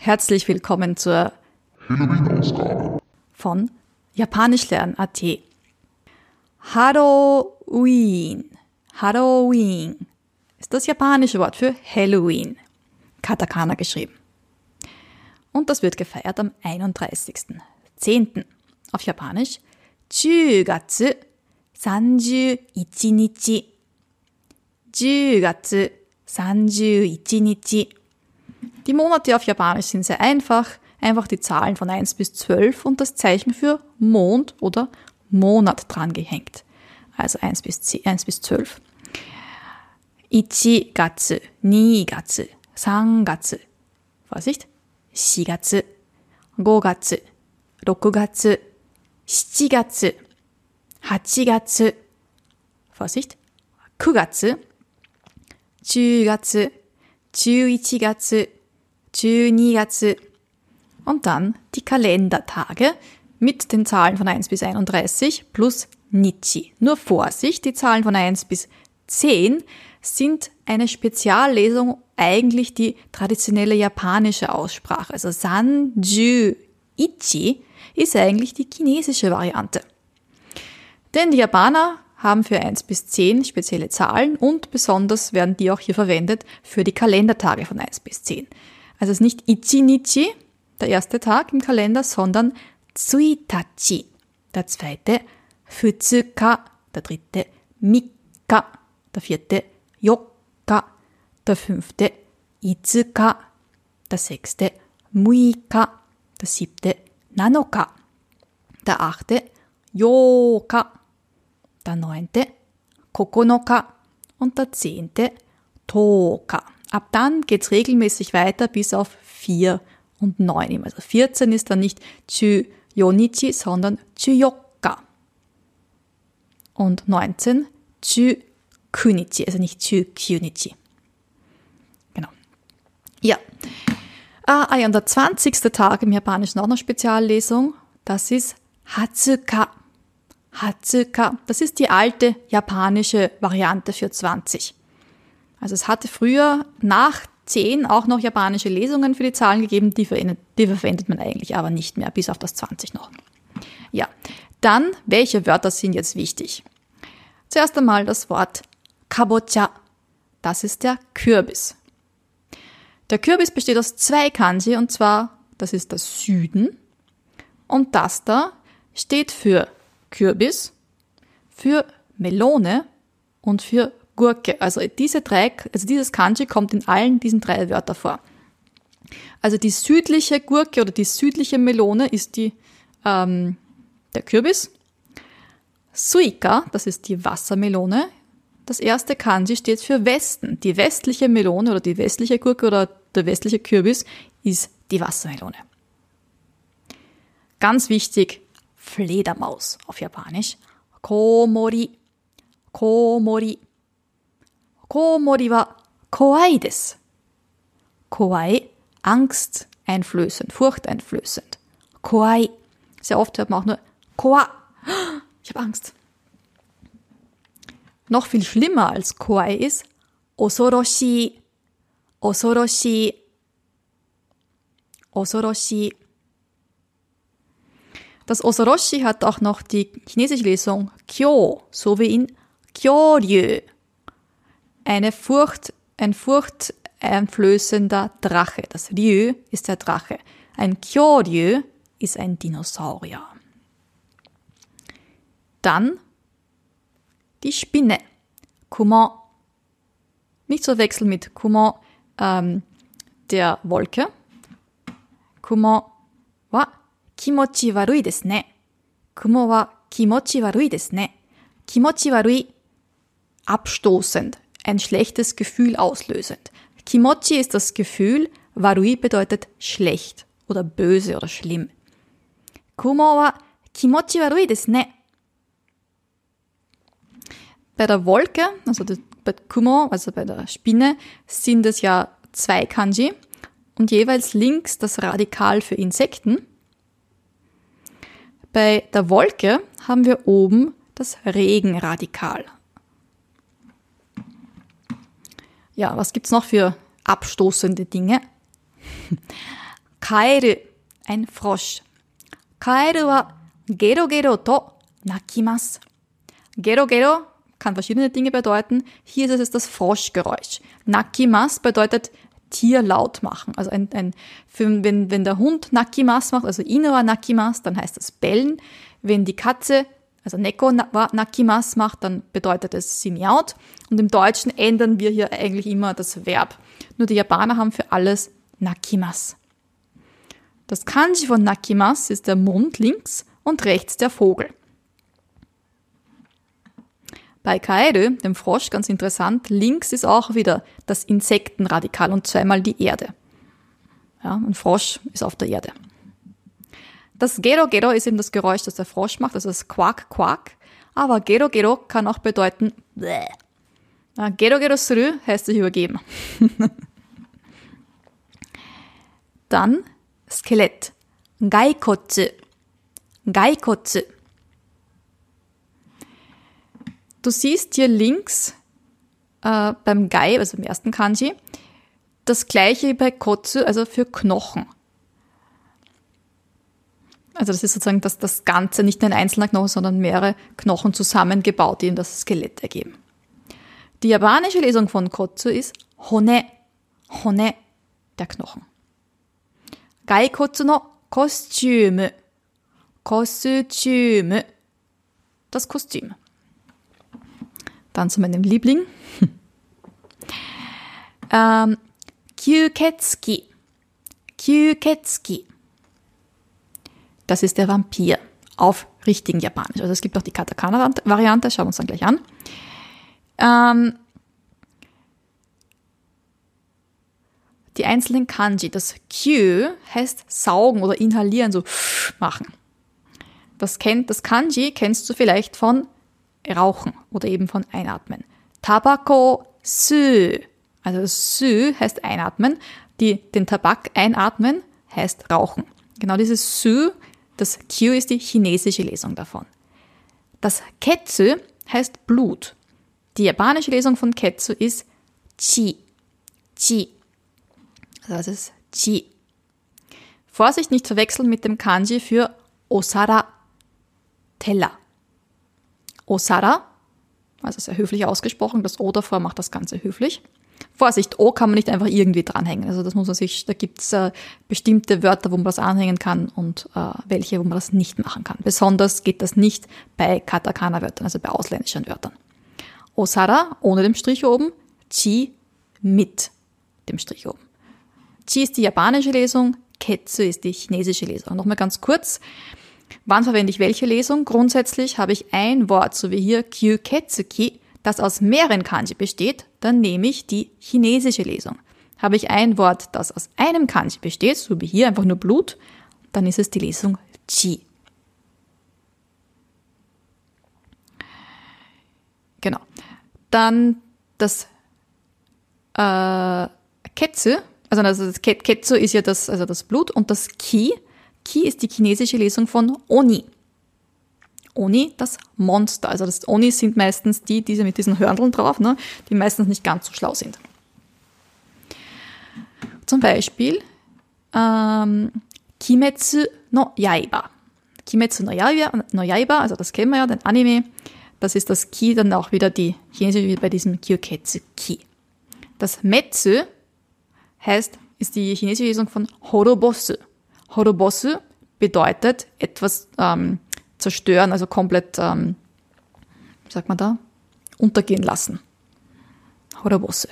Herzlich willkommen zur Halloween-Ausgabe. von Japanischlernen.at. Halloween. Halloween ist das japanische Wort für Halloween. Katakana geschrieben. Und das wird gefeiert am 31.10. Auf Japanisch 10月31日。10月31日。 Die Monate auf Japanisch sind sehr einfach. Einfach die Zahlen von 1 bis 12 und das Zeichen für Mond oder Monat dran gehängt. Also 1 bis, 10, 1 bis 12. 1月、2月、3月。Vorsicht. 4月、5月、6月、7月、8月。Vorsicht. 9月、10月、11月、 12月 und dann die Kalendertage mit den Zahlen von 1 bis 31 plus Nichi. Nur Vorsicht, die Zahlen von 1 bis 10 sind eine Speziallesung, eigentlich die traditionelle japanische Aussprache. Also Sanju Ichi ist eigentlich die chinesische Variante. Denn die Japaner haben für 1 bis 10 spezielle Zahlen und besonders werden die auch hier verwendet für die Kalendertage von 1 bis 10. Also es ist nicht Ichi-Nichi, der erste Tag im Kalender, sondern Tsuitachi, der zweite, Futsuka, der dritte, Mika, der vierte, Yokka, der fünfte, Izuka, der sechste, Muika, der siebte, Nanoka, der achte, Yoka, der neunte, Kokonoka und der zehnte, Toka. Ab dann geht's regelmäßig weiter bis auf vier und neun. Also 14 ist dann nicht Chuyonichi, sondern Chuyoka. Und 19 Chukunichi, also nicht Chukyunichi. Genau. Ja. Ah, ja, und der 20. Tag im Japanischen auch noch Speziallesung. Das ist Hatsuka. Hatsuka. Das ist die alte japanische Variante für 20. Also es hatte früher nach 10 auch noch japanische Lesungen für die Zahlen gegeben, die, verwendet, die verwendet man eigentlich aber nicht mehr, bis auf das 20 noch. Ja, dann, welche Wörter sind jetzt wichtig? Zuerst einmal das Wort Kabocha. Das ist der Kürbis. Der Kürbis besteht aus zwei Kanji und zwar, das ist das Süden und das da steht für Kürbis, für Melone und für Gurke. Also diese drei, also dieses Kanji kommt in allen diesen drei Wörtern vor. Also die südliche Gurke oder die südliche Melone ist die, ähm, der Kürbis. Suika, das ist die Wassermelone. Das erste Kanji steht für Westen. Die westliche Melone oder die westliche Gurke oder der westliche Kürbis ist die Wassermelone. Ganz wichtig, Fledermaus auf Japanisch. Komori. Komori. Komori wa kowai desu. Kowai, Angst einflößend, furchteinflößend. Kowai. Sehr oft hört man auch nur Koa. Ich habe Angst. Noch viel schlimmer als Kowai ist Osoroshi. Osoroshi. Osoroshi. Das Osoroshi hat auch noch die chinesische Lesung Kyo, so wie in Kyoryu. Eine Furcht, ein furchteinflößender Drache. Das Ryu ist der Drache. Ein Kyoryu ist ein Dinosaurier. Dann die Spinne. Kumon. Nicht zu wechseln mit Kumon ähm, der Wolke. Kumon wa kimochi warui desu ne. Kumo wa kimochi warui desu ne. Kimochi warui abstoßend, ein schlechtes Gefühl auslösend. Kimochi ist das Gefühl, warui bedeutet schlecht oder böse oder schlimm. Kumo wa kimochi warui desu ne. Bei der Wolke, also bei Kumo, also bei der Spinne, sind es ja zwei Kanji und jeweils links das Radikal für Insekten. Bei der Wolke haben wir oben das Regenradikal. Ja, was gibt's noch für abstoßende Dinge? Kaeru, ein Frosch. Kaeru wa gero gero to nakimasu. Gero gero kann verschiedene Dinge bedeuten. Hier ist es das Froschgeräusch. Nakimas bedeutet Tier laut machen. Also ein, ein, wenn, wenn der Hund Nakimas macht, also Inowa Nakimas, dann heißt das bellen. Wenn die Katze, also Neko Nakimas macht, dann bedeutet es sie miaut. Und im Deutschen ändern wir hier eigentlich immer das Verb. Nur die Japaner haben für alles Nakimas. Das Kanji von Nakimas ist der Mund links und rechts der Vogel. Bei Kaeru, dem Frosch, ganz interessant, links ist auch wieder das Insektenradikal und zweimal die Erde. Ja, ein Frosch ist auf der Erde. Das Gero Gero ist eben das Geräusch, das der Frosch macht, das Quack Quack. Aber Gero Gero kann auch bedeuten Bäh. Gero Gero Sru heißt sich übergeben. Dann Skelett. Gaikotsu. Gaikotsu. Du siehst hier links äh, beim Gai, also im ersten Kanji, das gleiche wie bei Kotsu, also für Knochen. Also das ist sozusagen das, das Ganze, nicht ein einzelner Knochen, sondern mehrere Knochen zusammengebaut, die in das Skelett ergeben. Die japanische Lesung von Kotsu ist Hone, Hone, der Knochen. Gai Kotsu no Kostüme, Kostüme, das Kostüm. Dann zu meinem Liebling. ähm, Kyuketsuki. Kyuketsuki. Das ist der Vampir auf richtigen Japanisch. Also es gibt auch die Katakana-Variante, schauen wir uns dann gleich an. Ähm, die einzelnen Kanji, das Q heißt saugen oder inhalieren, so machen. Das, kennt, das Kanji kennst du vielleicht von Rauchen oder eben von Einatmen. Tabako Sü. Also Sü heißt einatmen. Die, den Tabak einatmen heißt rauchen. Genau dieses Sü, das Q ist die chinesische Lesung davon. Das Ketsu heißt Blut. Die japanische Lesung von Ketsu ist Chi. Chi. Also das ist Chi. Vorsicht nicht verwechseln mit dem Kanji für Osara. Teller. Osara, also sehr höflich ausgesprochen, das O davor macht das Ganze höflich. Vorsicht, O kann man nicht einfach irgendwie dranhängen. Also das muss man sich, da gibt's äh, bestimmte Wörter, wo man das anhängen kann und äh, welche, wo man das nicht machen kann. Besonders geht das nicht bei Katakana-Wörtern, also bei ausländischen Wörtern. Osara ohne dem Strich oben, Chi mit dem Strich oben. Chi ist die japanische Lesung, Ketsu ist die chinesische Lesung. Nochmal ganz kurz. Wann verwende ich welche Lesung? Grundsätzlich habe ich ein Wort, so wie hier Kyuketsuki, das aus mehreren Kanji besteht, dann nehme ich die chinesische Lesung. Habe ich ein Wort, das aus einem Kanji besteht, so wie hier einfach nur Blut, dann ist es die Lesung Chi. Genau. Dann das äh, Ketsu, also das Ketsu ist ja das, also das Blut und das Ki Ki ist die chinesische Lesung von Oni. Oni, das Monster. Also das Oni sind meistens die, diese mit diesen Hörndeln drauf, ne, die meistens nicht ganz so schlau sind. Zum Beispiel ähm, Kimetsu no Yaiba. Kimetsu no Yaiba, no Yaiba, also das kennen wir ja, den Anime. Das ist das Ki, dann auch wieder die chinesische wie bei diesem Kyoketsu Ki. Das Metsu heißt, ist die chinesische Lesung von Horobosu. Horobosu bedeutet etwas ähm, zerstören, also komplett, ähm, wie sagt man da, untergehen lassen. Horobosu.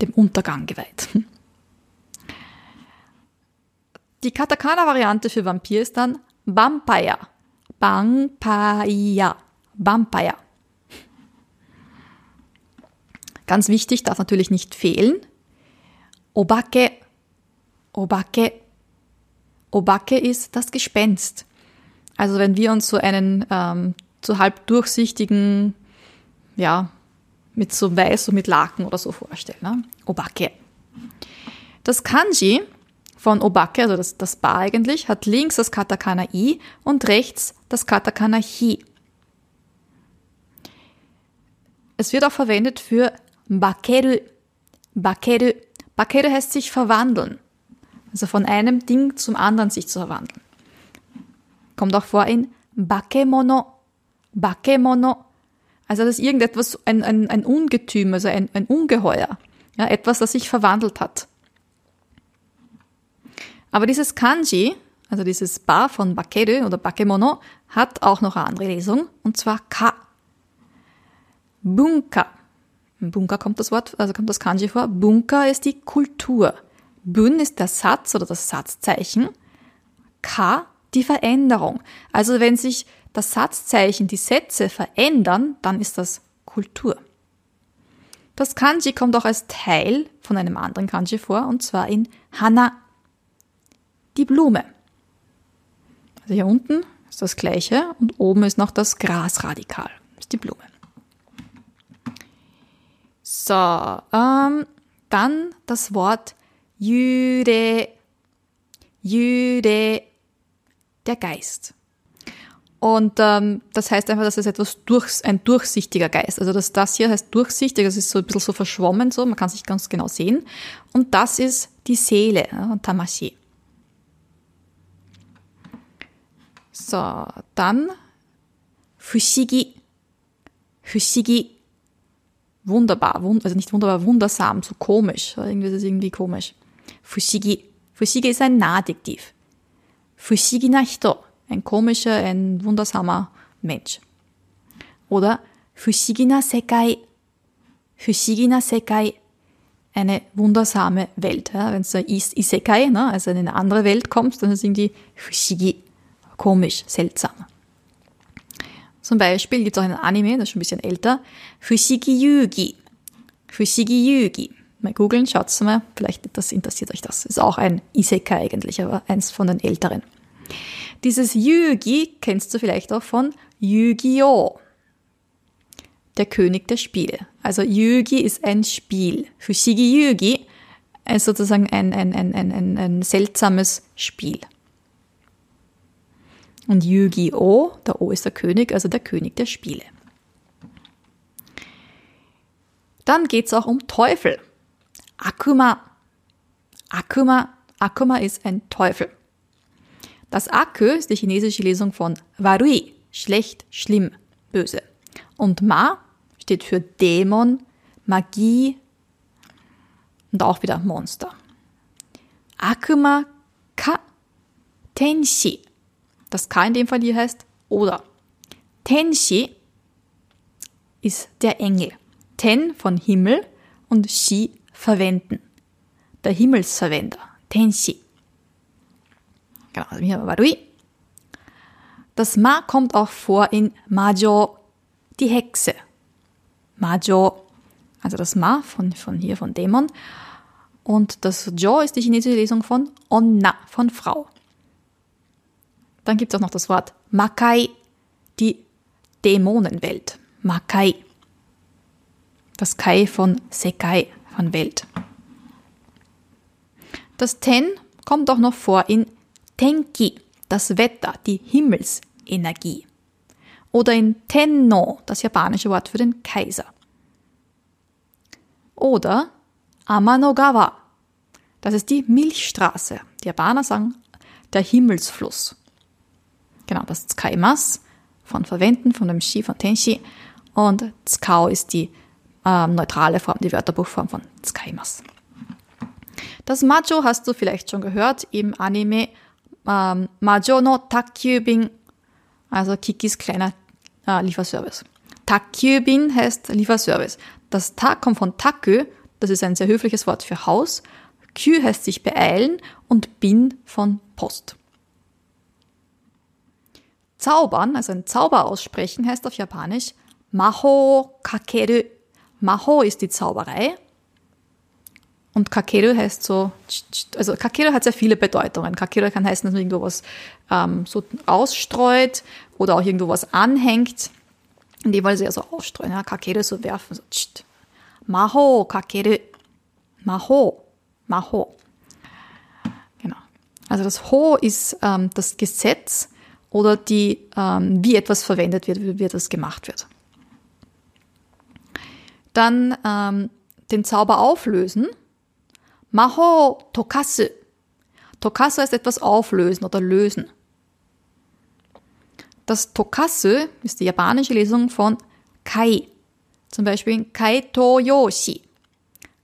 Dem Untergang geweiht. Die Katakana-Variante für Vampir ist dann Vampire. Vampire. Vampire. Ganz wichtig, darf natürlich nicht fehlen. Obake Obake. Obake ist das Gespenst. Also wenn wir uns so einen ähm, so halb durchsichtigen, ja, mit so weiß, so mit Laken oder so vorstellen. Ne? Obake. Das Kanji von Obake, also das, das Ba eigentlich, hat links das Katakana I und rechts das Katakana Hi. Es wird auch verwendet für Bakeru. Bakeru. Bakeru heißt sich verwandeln. Also von einem Ding zum anderen sich zu verwandeln. Kommt auch vor in Bakemono. Bakemono. Also das ist irgendetwas, ein, ein, ein Ungetüm, also ein, ein Ungeheuer. Ja, etwas, das sich verwandelt hat. Aber dieses Kanji, also dieses Ba von Bakeru oder Bakemono, hat auch noch eine andere Lesung, und zwar Ka. Bunka. Bunka kommt das Wort, also kommt das Kanji vor. Bunka ist die Kultur. Bun ist der Satz oder das Satzzeichen. Ka die Veränderung. Also wenn sich das Satzzeichen, die Sätze verändern, dann ist das Kultur. Das Kanji kommt auch als Teil von einem anderen Kanji vor, und zwar in Hana, die Blume. Also hier unten ist das gleiche und oben ist noch das Grasradikal, ist die Blume. So, ähm, dann das Wort Jüre, Jüre, der Geist. Und ähm, das heißt einfach, dass es etwas durchs, ein durchsichtiger Geist. Also das, das hier heißt durchsichtig, das ist so ein bisschen so verschwommen, so, man kann es nicht ganz genau sehen. Und das ist die Seele, ja, Tamashi. So, dann Fushigi. Fushigi. Wunderbar, wund also nicht wunderbar, wundersam, so komisch. Irgendwie ist es irgendwie komisch. Fushigi. Fushigi ist ein Nahadjektiv. Fushigi Hito ein komischer, ein wundersamer Mensch. Oder Fushigina Sekai, Fushigina Sekai, eine wundersame Welt. Ja, Wenn es da ist Isekai, ne, also in eine andere Welt kommst, dann ist irgendwie Fushigi, komisch, seltsam. Zum Beispiel gibt es auch einen Anime, das ist schon ein bisschen älter, Fushigi Yugi. Fushigi Yugi. Mal googeln, schaut's mal, vielleicht das interessiert euch das. Ist auch ein Isekai eigentlich, aber eins von den älteren. Dieses Yugi kennst du vielleicht auch von Yu-Gi-Oh! Der König der Spiele. Also Yugi ist ein Spiel. Fushigi Yugi ist sozusagen ein, ein, ein, ein, ein, ein seltsames Spiel. Und Yu-Gi-Oh! Der O ist der König, also der König der Spiele. Dann geht es auch um Teufel. Akuma. Akuma. Akuma ist ein Teufel. Das Akö ist die chinesische Lesung von Warui, schlecht, schlimm, böse. Und Ma steht für Dämon, Magie und auch wieder Monster. Akuma Ka Tenshi. Das Ka in dem Fall hier heißt oder. Tenshi ist der Engel. Ten von Himmel und Shi verwenden. Der Himmelsverwender. Tenshi. Genau, also hier Warui. Das Ma kommt auch vor in Majo, die Hexe. Majo, also das Ma von, von hier, von Dämon. Und das Jo ist die chinesische Lesung von Onna, von Frau. Dann gibt es auch noch das Wort Makai, die Dämonenwelt. Makai. Das Kai von Sekai, von Welt. Das Ten kommt auch noch vor in Tenki, das Wetter, die Himmelsenergie. Oder in Tenno, das japanische Wort für den Kaiser. Oder Amanogawa, das ist die Milchstraße. Die Japaner sagen der Himmelsfluss. Genau, das ist Tsukaimas von Verwenden, von dem Shi, von Tenshi. Und Tsukao ist die äh, neutrale Form, die Wörterbuchform von Tsukaimas. Das Macho hast du vielleicht schon gehört im Anime ähm, Majo no Takyubin, also Kikis kleiner äh, Lieferservice. Takyubin heißt Lieferservice. Das Ta kommt von Takü, das ist ein sehr höfliches Wort für Haus. Kyu heißt sich beeilen und Bin von Post. Zaubern, also ein Zauber aussprechen, heißt auf Japanisch Maho Kakeru. Maho ist die Zauberei und Kakeru heißt so, also Kakeru hat sehr viele Bedeutungen. Kakeru kann heißen, dass man irgendwo was ähm, so ausstreut oder auch irgendwo was anhängt. In dem Fall sehr so ausstreuen. Ja, Kakeru so werfen, so tsch. Maho, Kakeru. Maho, Maho. Genau. Also das Ho ist ähm, das Gesetz oder die, ähm, wie etwas verwendet wird, wie etwas gemacht wird. Dann ähm, den Zauber auflösen Maho tokasu. Tokasu heißt etwas auflösen oder lösen. Das Tokasu ist die japanische Lesung von Kai. Zum Beispiel Kaito Yoshi.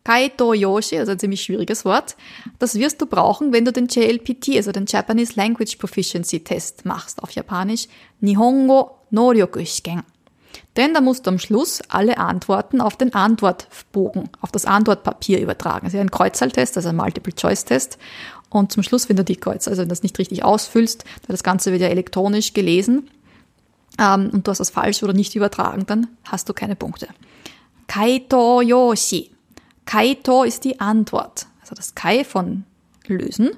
Kaito Yoshi, also ein ziemlich schwieriges Wort. Das wirst du brauchen, wenn du den JLPT, also den Japanese Language Proficiency Test machst auf Japanisch. Nihongo Noryoku Shiken. Denn da musst du am Schluss alle Antworten auf den Antwortbogen, auf das Antwortpapier übertragen. Also ein Kreuzzahltest, also ein Multiple-Choice-Test. Und zum Schluss, wenn du die Kreuz, also wenn du das nicht richtig ausfüllst, weil das Ganze wird ja elektronisch gelesen, ähm, und du hast das falsch oder nicht übertragen, dann hast du keine Punkte. Kaito Yoshi. Kaito ist die Antwort. Also das Kai von lösen.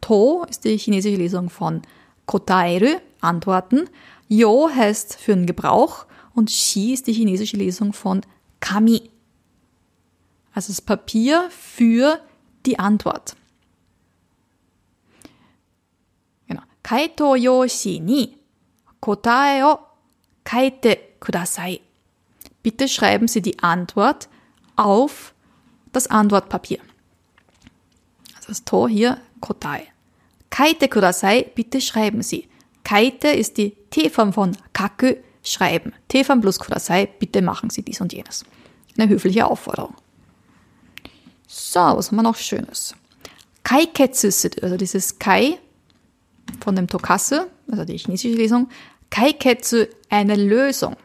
To ist die chinesische Lesung von Kotaeru, Antworten. Yo heißt für den Gebrauch und Shi ist die chinesische Lesung von Kami. Also das Papier für die Antwort. Genau. Kaito yoshi ni kotae o kaite kudasai. Bitte schreiben Sie die Antwort auf das Antwortpapier. Also das To hier, kotae. Kaite kudasai, bitte schreiben Sie. Kaite ist die T-Form von kaku, schreiben. T-Form plus kudasai, bitte machen Sie dies und jenes. Eine höfliche Aufforderung. So, was haben wir noch Schönes? Kaiketsu, also dieses Kai von dem Tokasu, also die chinesische Lesung, Kaiketsu, eine Lösung.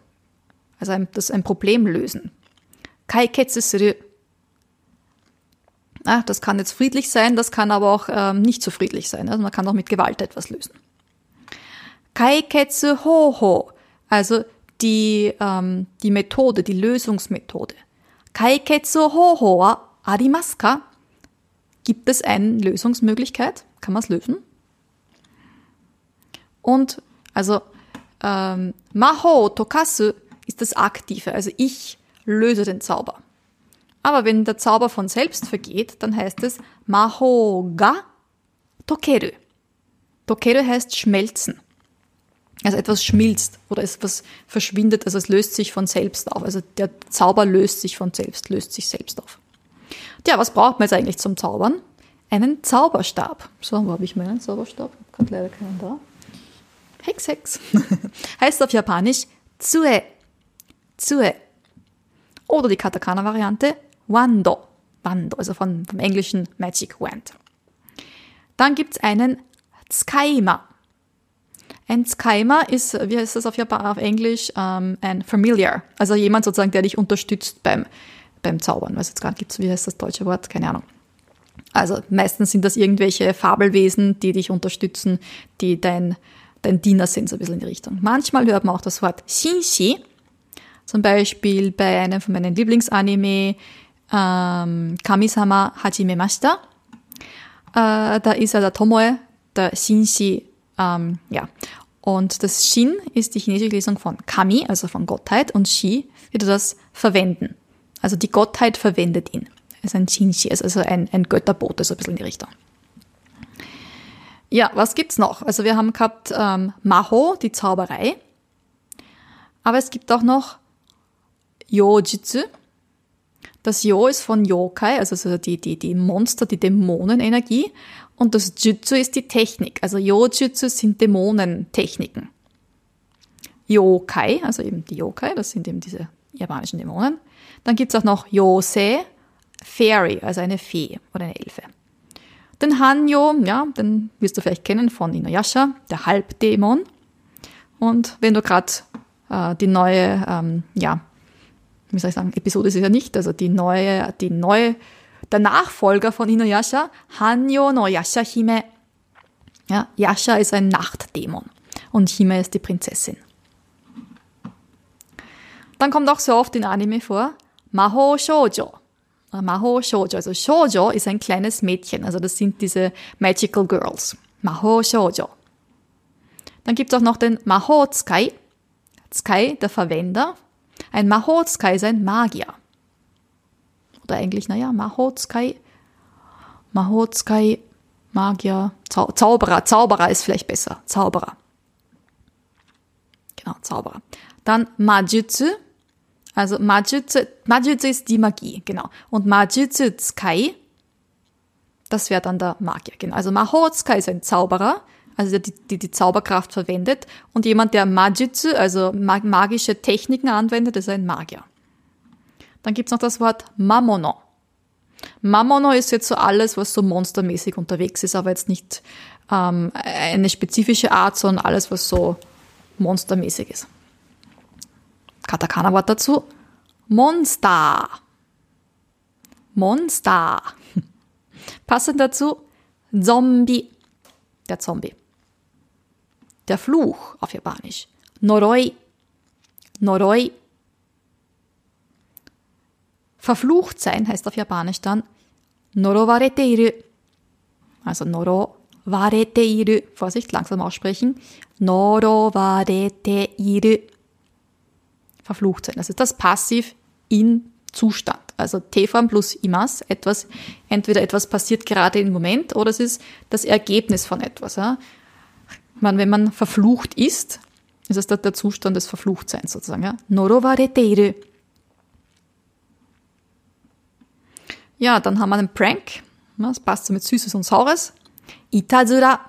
Also ein, das ein Problem lösen. Kaiketsu suru. Ah, das kann jetzt friedlich sein, das kann aber auch ähm, nicht so friedlich sein. Also man kann auch mit Gewalt etwas lösen. Kaiketsu hoho, also die, ähm, die Methode, die Lösungsmethode. Kaiketsu hoho wa arimasu ka? Gibt es eine Lösungsmöglichkeit? Kann man es lösen? Und also ähm, Maho Tokasu ist das Aktive, also ich löse den Zauber. Aber wenn der Zauber von selbst vergeht, dann heißt es Maho ga Tokeru. Tokeru heißt schmelzen. Also etwas schmilzt oder etwas verschwindet, also es löst sich von selbst auf. Also der Zauber löst sich von selbst, löst sich selbst auf. Tja, was braucht man jetzt eigentlich zum Zaubern? Einen Zauberstab. So, wo habe ich meinen Zauberstab? Ich habe leider keinen da. Hex, Hex. heißt auf Japanisch Tsue. Tsue. Oder die Katakana-Variante Wando. Wando, also von, vom englischen Magic Wand. Dann gibt's einen Tsukaima. Ein Tsukaima ist, wie heißt das auf, Japan, auf Englisch, ähm, ein Familiar. Also jemand sozusagen, der dich unterstützt beim, beim Zaubern. Weiß jetzt gar nicht, gibt's, wie heißt das deutsche Wort? Keine Ahnung. Also meistens sind das irgendwelche Fabelwesen, die dich unterstützen, die dein, dein Diener sind, so ein bisschen in die Richtung. Manchmal hört man auch das Wort Shinshi. Zum Beispiel bei einem von meinen Lieblingsanime, ähm, Kamisama Hajime Mashita. Äh, da ist ja der Tomoe, der Shinshi, ähm, ja. Und das Shin ist die chinesische Lesung von Kami, also von Gottheit, und Shi wird das verwenden. Also die Gottheit verwendet ihn. Es ist ein Shinshi, also ein, ein Götterbote, so ein bisschen in die Richtung. Ja, was gibt's noch? Also wir haben gehabt ähm, Maho, die Zauberei. Aber es gibt auch noch Yojitsu. Das Yo ist von Yokai, also die, die, die Monster, die Dämonenenergie. Und das Jutsu ist die Technik. Also Yojutsu sind Dämonentechniken. Yokai, also eben die Yokai, das sind eben diese japanischen Dämonen. Dann gibt's auch noch Yosei, Fairy, also eine Fee oder eine Elfe. Den Hanyo, ja, den wirst du vielleicht kennen von Inuyasha, der Halbdämon. Und wenn du gerade äh, die neue, ähm, ja, wie soll ich sagen, Episode ist es ja nicht, also die neue, die neue, der Nachfolger von Inuyasha, Hanyo no Yasha Hime. Ja, Yasha ist ein Nachtdämon und Hime ist die Prinzessin. Dann kommt auch so oft in Anime vor, Maho Shoujo. Maho Shoujo, also Shoujo ist ein kleines Mädchen, also das sind diese Magical Girls. Maho Shoujo. Dann gibt es auch noch den Maho Tsukai. Tsukai, der Verwender. Ein Maho Tsukai ist ein Magier. Oder eigentlich, naja, Maho Tsukai. Maho Tsukai, Magier, Zau Zauberer. Zauberer ist vielleicht besser. Zauberer. Genau, Zauberer. Dann Majutsu, also Majutsu, Majutsu ist die Magie, genau. Und Majutsu Tsukai, Das wäre dann der Magier. Genau. Also Mahotsuka ist ein Zauberer, also der die, die, die Zauberkraft verwendet. Und jemand, der Majutsu, also magische Techniken anwendet, ist ein Magier. Dann gibt's noch das Wort Mamono. Mamono ist jetzt so alles, was so monstermäßig unterwegs ist, aber jetzt nicht ähm, eine spezifische Art, sondern alles, was so monstermäßig ist. Katakana-Wort dazu. Monster. Monster. Passend dazu Zombie. Der Zombie. Der Fluch auf Japanisch. Noroi. Noroi. Verflucht sein heißt auf Japanisch dann Norowarete iru. Also Norowarete iru. Vorsicht, langsam aussprechen. Norowarete iru. Verflucht sein. Das ist das Passiv in Zustand. Also T-Form plus Imas, etwas, entweder etwas passiert gerade im Moment oder es ist das Ergebnis von etwas. Ja. Man, wenn man verflucht ist, ist es der, Zustand des Verfluchtseins sozusagen. Ja. Norowareteire. Ja, dann haben wir einen Prank. Das passt so mit Süßes und Saures. Itazura.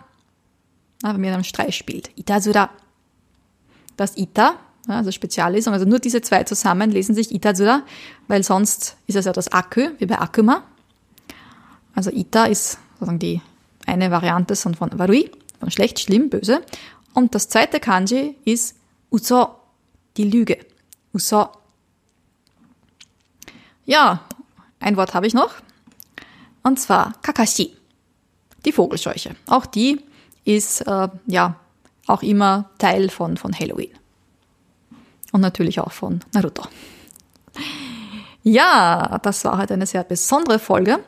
wenn man einen Streich spielt. Itazura. Das Ita also Speziallesung. Also nur diese zwei zusammen lesen sich Itazura, weil sonst ist es ja das Akü, wie bei Akuma. Also Ita ist sozusagen die eine Variante von Warui, von schlecht, schlimm, böse. Und das zweite Kanji ist Uso, die Lüge. Uso. Ja, ein Wort habe ich noch. Und zwar Kakashi, die Vogelscheuche. Auch die ist äh, ja auch immer Teil von, von Halloween. Und natürlich auch von Naruto. Ja, das war halt eine sehr besondere Folge.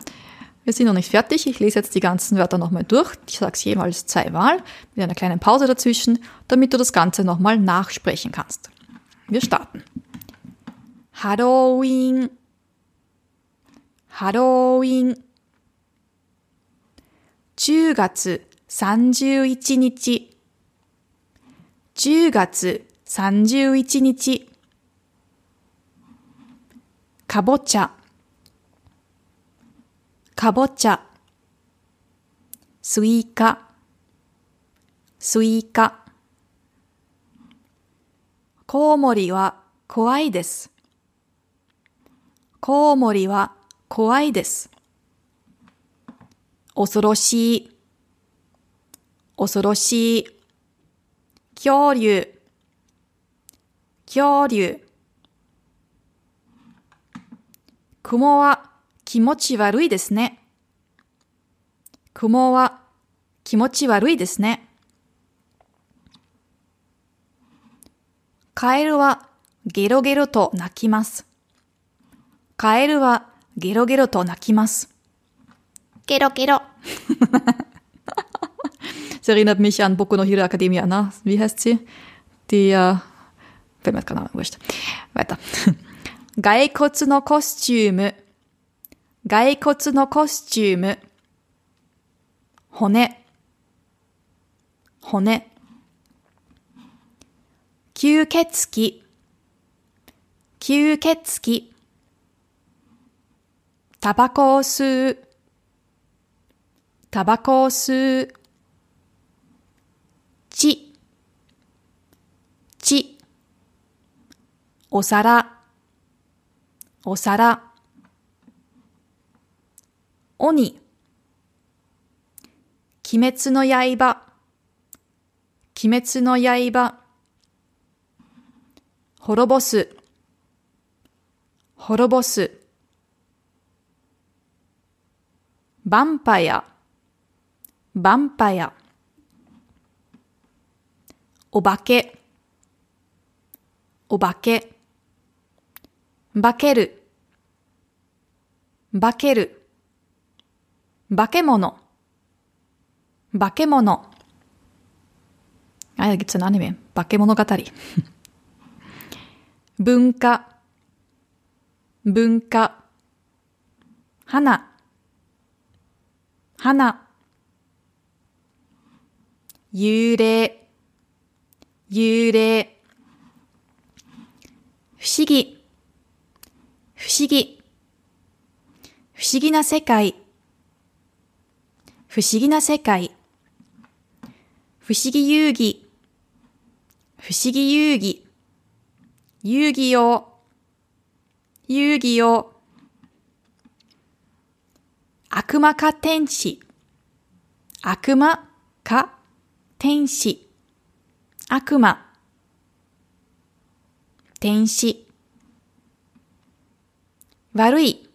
Wir sind noch nicht fertig. Ich lese jetzt die ganzen Wörter nochmal durch. Ich sage es jemals zweimal mit einer kleinen Pause dazwischen, damit du das Ganze nochmal nachsprechen kannst. Wir starten. Halloween. Halloween. 10月31日。10月31日かぼちゃかぼちゃスイカスイカコウモリは怖いです。コウモリは怖いです。恐ろしい。恐ろしい。恐竜。恐竜。雲は気持ち悪いですね。雲は気持ち悪いですね。カエルはゲロゲロと鳴きます。カエルはゲロゲロと鳴きます。ゲロゲロ。Es erinnert mich an Boku no Hero Academia, na? Wie heißt sie? Die äh, Fällt mir jetzt keine Ahnung, wurscht. Weiter. 骸骨のコスチューム。骸骨のコスチューム。骨。骨。吸血鬼。吸血鬼。 タバコを吸う。タバコを吸う。血。血。お皿、お皿。鬼、鬼滅の刃、鬼滅の刃。滅ぼす、滅ぼす。ヴァンパヤ、ヴァンパヤ。お化け、お化け。化ける、化ける、化け物、化け物。Ah, da gibt's ein Anime. 化け物語。文化、文化。花、花。幽霊、幽霊。不思議、不思議。不思議な世界。不思議な世界。不思議遊戯。不思議遊戯。遊戯王。遊戯王。悪魔か天使。悪魔か天使。悪魔。天使。悪い。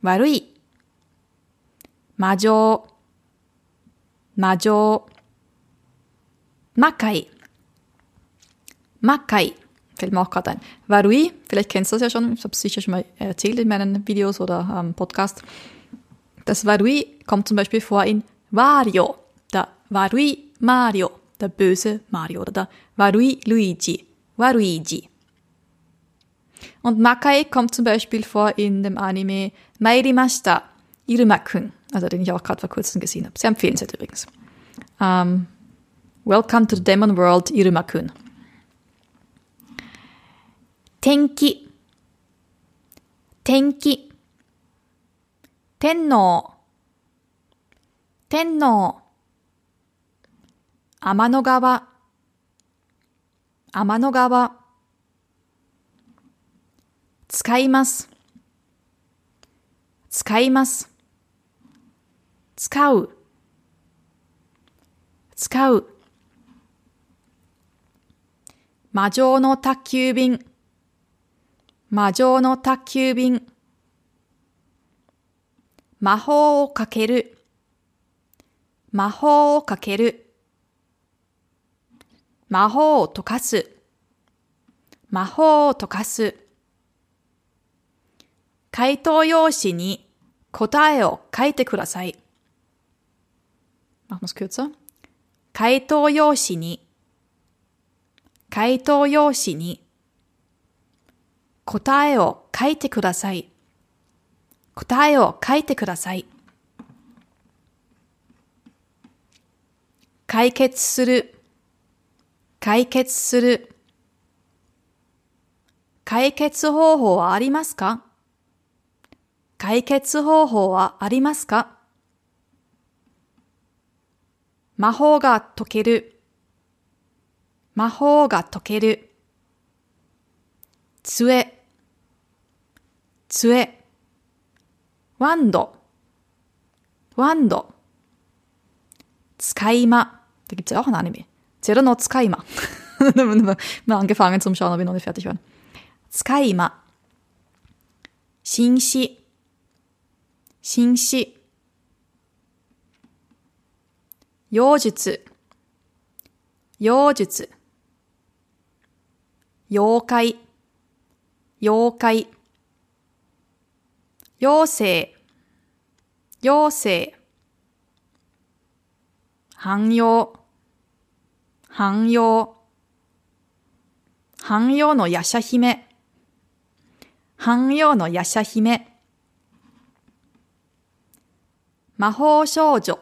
悪い。魔女。魔女。魔界。魔界. Fällt mir auch gerade ein. Varui, vielleicht kennst du das ja schon, ich habe es sicher schon mal erzählt in meinen Videos oder ähm, Podcast. Das Varui kommt zum Beispiel vor in Wario, der Varui Mario, der böse Mario oder der Varui Luigi, Waruigi. Und Makai kommt zum Beispiel vor in dem Anime Mairimashita, Iruma-kun, also den ich auch gerade vor kurzem gesehen habe. Sehr empfehlenswert übrigens. Um, welcome to the Demon World, Iruma-kun. 天気、天気。天皇、天皇。天の川、天の川。使います、使います。使う、使う。魔女の宅急便、魔女の宅急便。魔法をかける。魔法をかける。魔法を溶かす。魔法を溶かす。回答用紙に答えを書いてください。回答用紙に回答用紙に答えを書いてください。答えを書いてください。解決する。解決する。解決方法はありますか？解決方法はありますか？魔法が解ける。魔法が解ける。杖。杖。ワンド。ワンド。使い魔。Da gibt's ja auch ein Anime. Zero no Tsukaima. mal angefangen zum Schauen, aber ich noch nicht fertig war. Tsukaima. 紳士。紳士。妖術。 妖。怪。妖。精。妖精。汎用。汎用。汎用の夜叉姫。汎用の夜叉姫。魔法少女。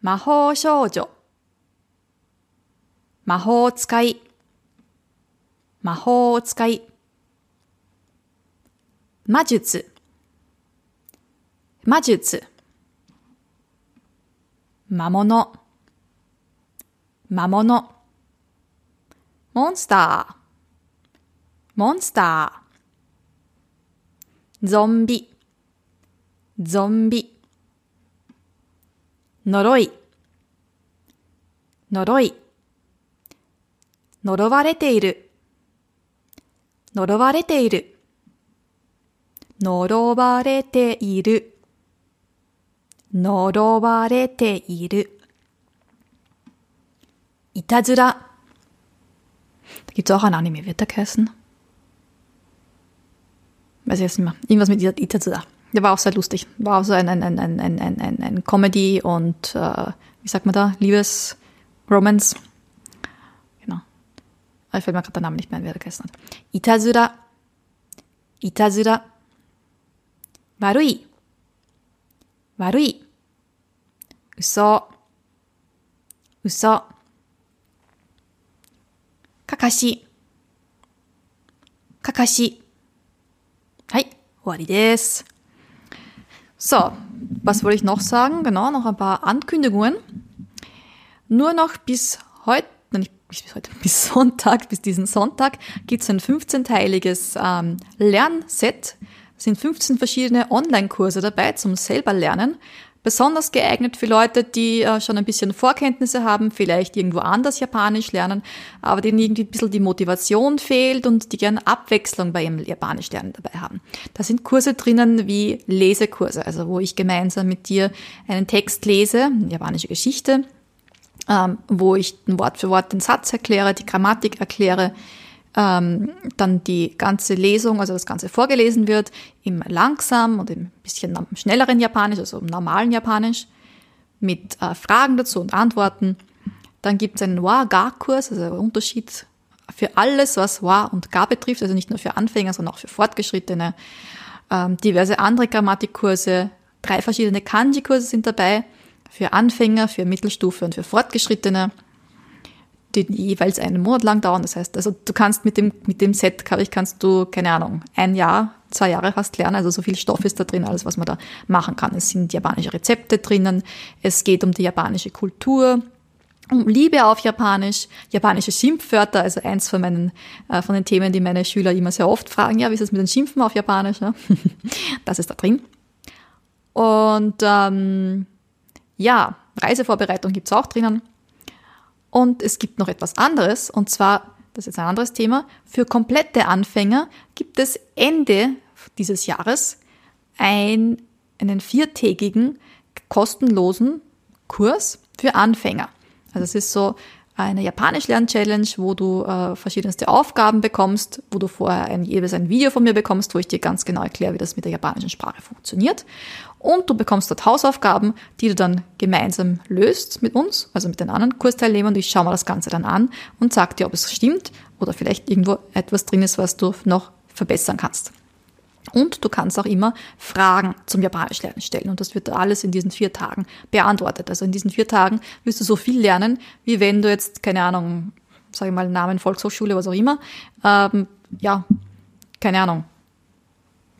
魔法少女。魔法使い。魔法使い。魔術。魔術。魔物。魔物。モンスター。モンスター。ゾンビ。ゾンビ。呪い。呪い。呪われている。呪われている。呪われている。呪われている。いたずら。Da gibt's auch ein Anime, wird der heißen? Weiß ich jetzt nicht mehr. Irgendwas mit Itazura. Der war auch sehr lustig. War auch so ein, ein, ein, ein, ein, ein, ein, ein Comedy und, äh, wie sagt man da, Liebes, Romance. Genau. Aber ich fällt mir gerade der Name nicht mehr ein, wer der geheißen hat. Itazura. Itazura. 悪い。悪い。嘘。嘘。かかし。かかし。はい。終わりです。 So, was wollte ich noch sagen? Genau, noch ein paar Ankündigungen. Nur noch bis heute, nicht bis heute, bis Sonntag, bis diesen Sonntag gibt es ein 15-teiliges ähm, Lernset. sind 15 verschiedene Online-Kurse dabei zum selber lernen besonders geeignet für Leute, die äh, schon ein bisschen Vorkenntnisse haben, vielleicht irgendwo anders Japanisch lernen, aber denen irgendwie ein bisschen die Motivation fehlt und die gerne Abwechslung bei ihrem Japanisch lernen dabei haben. Da sind Kurse drinnen wie Lesekurse, also wo ich gemeinsam mit dir einen Text lese, japanische Geschichte, ähm, wo ich Wort für Wort den Satz erkläre, die Grammatik erkläre, ähm, dann die ganze Lesung, also das Ganze vorgelesen wird, im langsam und im bisschen schnelleren Japanisch, also im normalen Japanisch, mit äh, Fragen dazu und Antworten. Dann gibt es einen Wa-Ga-Kurs, also ein Unterschied für alles, was Wa und Ga betrifft, also nicht nur für Anfänger, sondern auch für Fortgeschrittene. Ähm, diverse andere Grammatikkurse, drei verschiedene Kanji-Kurse sind dabei, für Anfänger, für Mittelstufe und für Fortgeschrittene die jeweils einen Monat lang dauern. Das heißt, also du kannst mit dem, mit dem Set, glaube ich, kannst du, keine Ahnung, ein Jahr, zwei Jahre fast lernen. Also so viel Stoff ist da drin, alles, was man da machen kann. Es sind japanische Rezepte drinnen. Es geht um die japanische Kultur, um Liebe auf Japanisch, japanische Schimpfwörter, also eins von meinen, äh, von den Themen, die meine Schüler immer sehr oft fragen. Ja, wie ist es mit den Schimpfen auf Japanisch? Ja? das ist da drin. Und ähm, ja, Reisevorbereitung gibt's auch drinnen. Und es gibt noch etwas anderes, und zwar, das ist jetzt ein anderes Thema, für komplette Anfänger gibt es Ende dieses Jahres ein, einen viertägigen kostenlosen Kurs für Anfänger. Also es ist so eine Japanisch-Lern-Challenge, wo du äh, verschiedenste Aufgaben bekommst, wo du vorher ein, jeweils ein Video von mir bekommst, wo ich dir ganz genau erkläre, wie das mit der japanischen Sprache funktioniert. Und du bekommst dort Hausaufgaben, die du dann gemeinsam löst mit uns, also mit den anderen Kursteilnehmern. Ich schaue mir das Ganze dann an und sage dir, ob es stimmt oder vielleicht irgendwo etwas drin ist, was du noch verbessern kannst. Und du kannst auch immer Fragen zum Japanisch lernen stellen. Und das wird alles in diesen vier Tagen beantwortet. Also in diesen vier Tagen wirst du so viel lernen, wie wenn du jetzt, keine Ahnung, sage ich mal, Namen Volkshochschule, was auch immer, ähm, ja, keine Ahnung,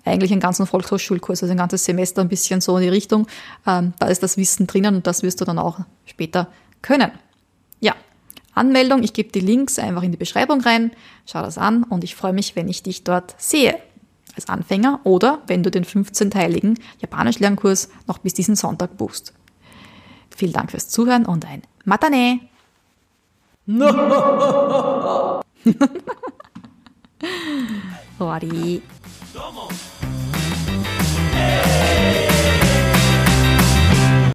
eigentlich einen ganzen Volkshochschulkurs, also ein ganzes Semester ein bisschen so in die Richtung. Ähm, da ist das Wissen drinnen und das wirst du dann auch später können. Ja, Anmeldung, ich gebe die Links einfach in die Beschreibung rein, schau das an und ich freue mich, wenn ich dich dort sehe als Anfänger oder wenn du den 15-teiligen Japanisch-Lernkurs noch bis diesen Sonntag buchst. Vielen Dank fürs Zuhören und ein Matane! No. 終わり。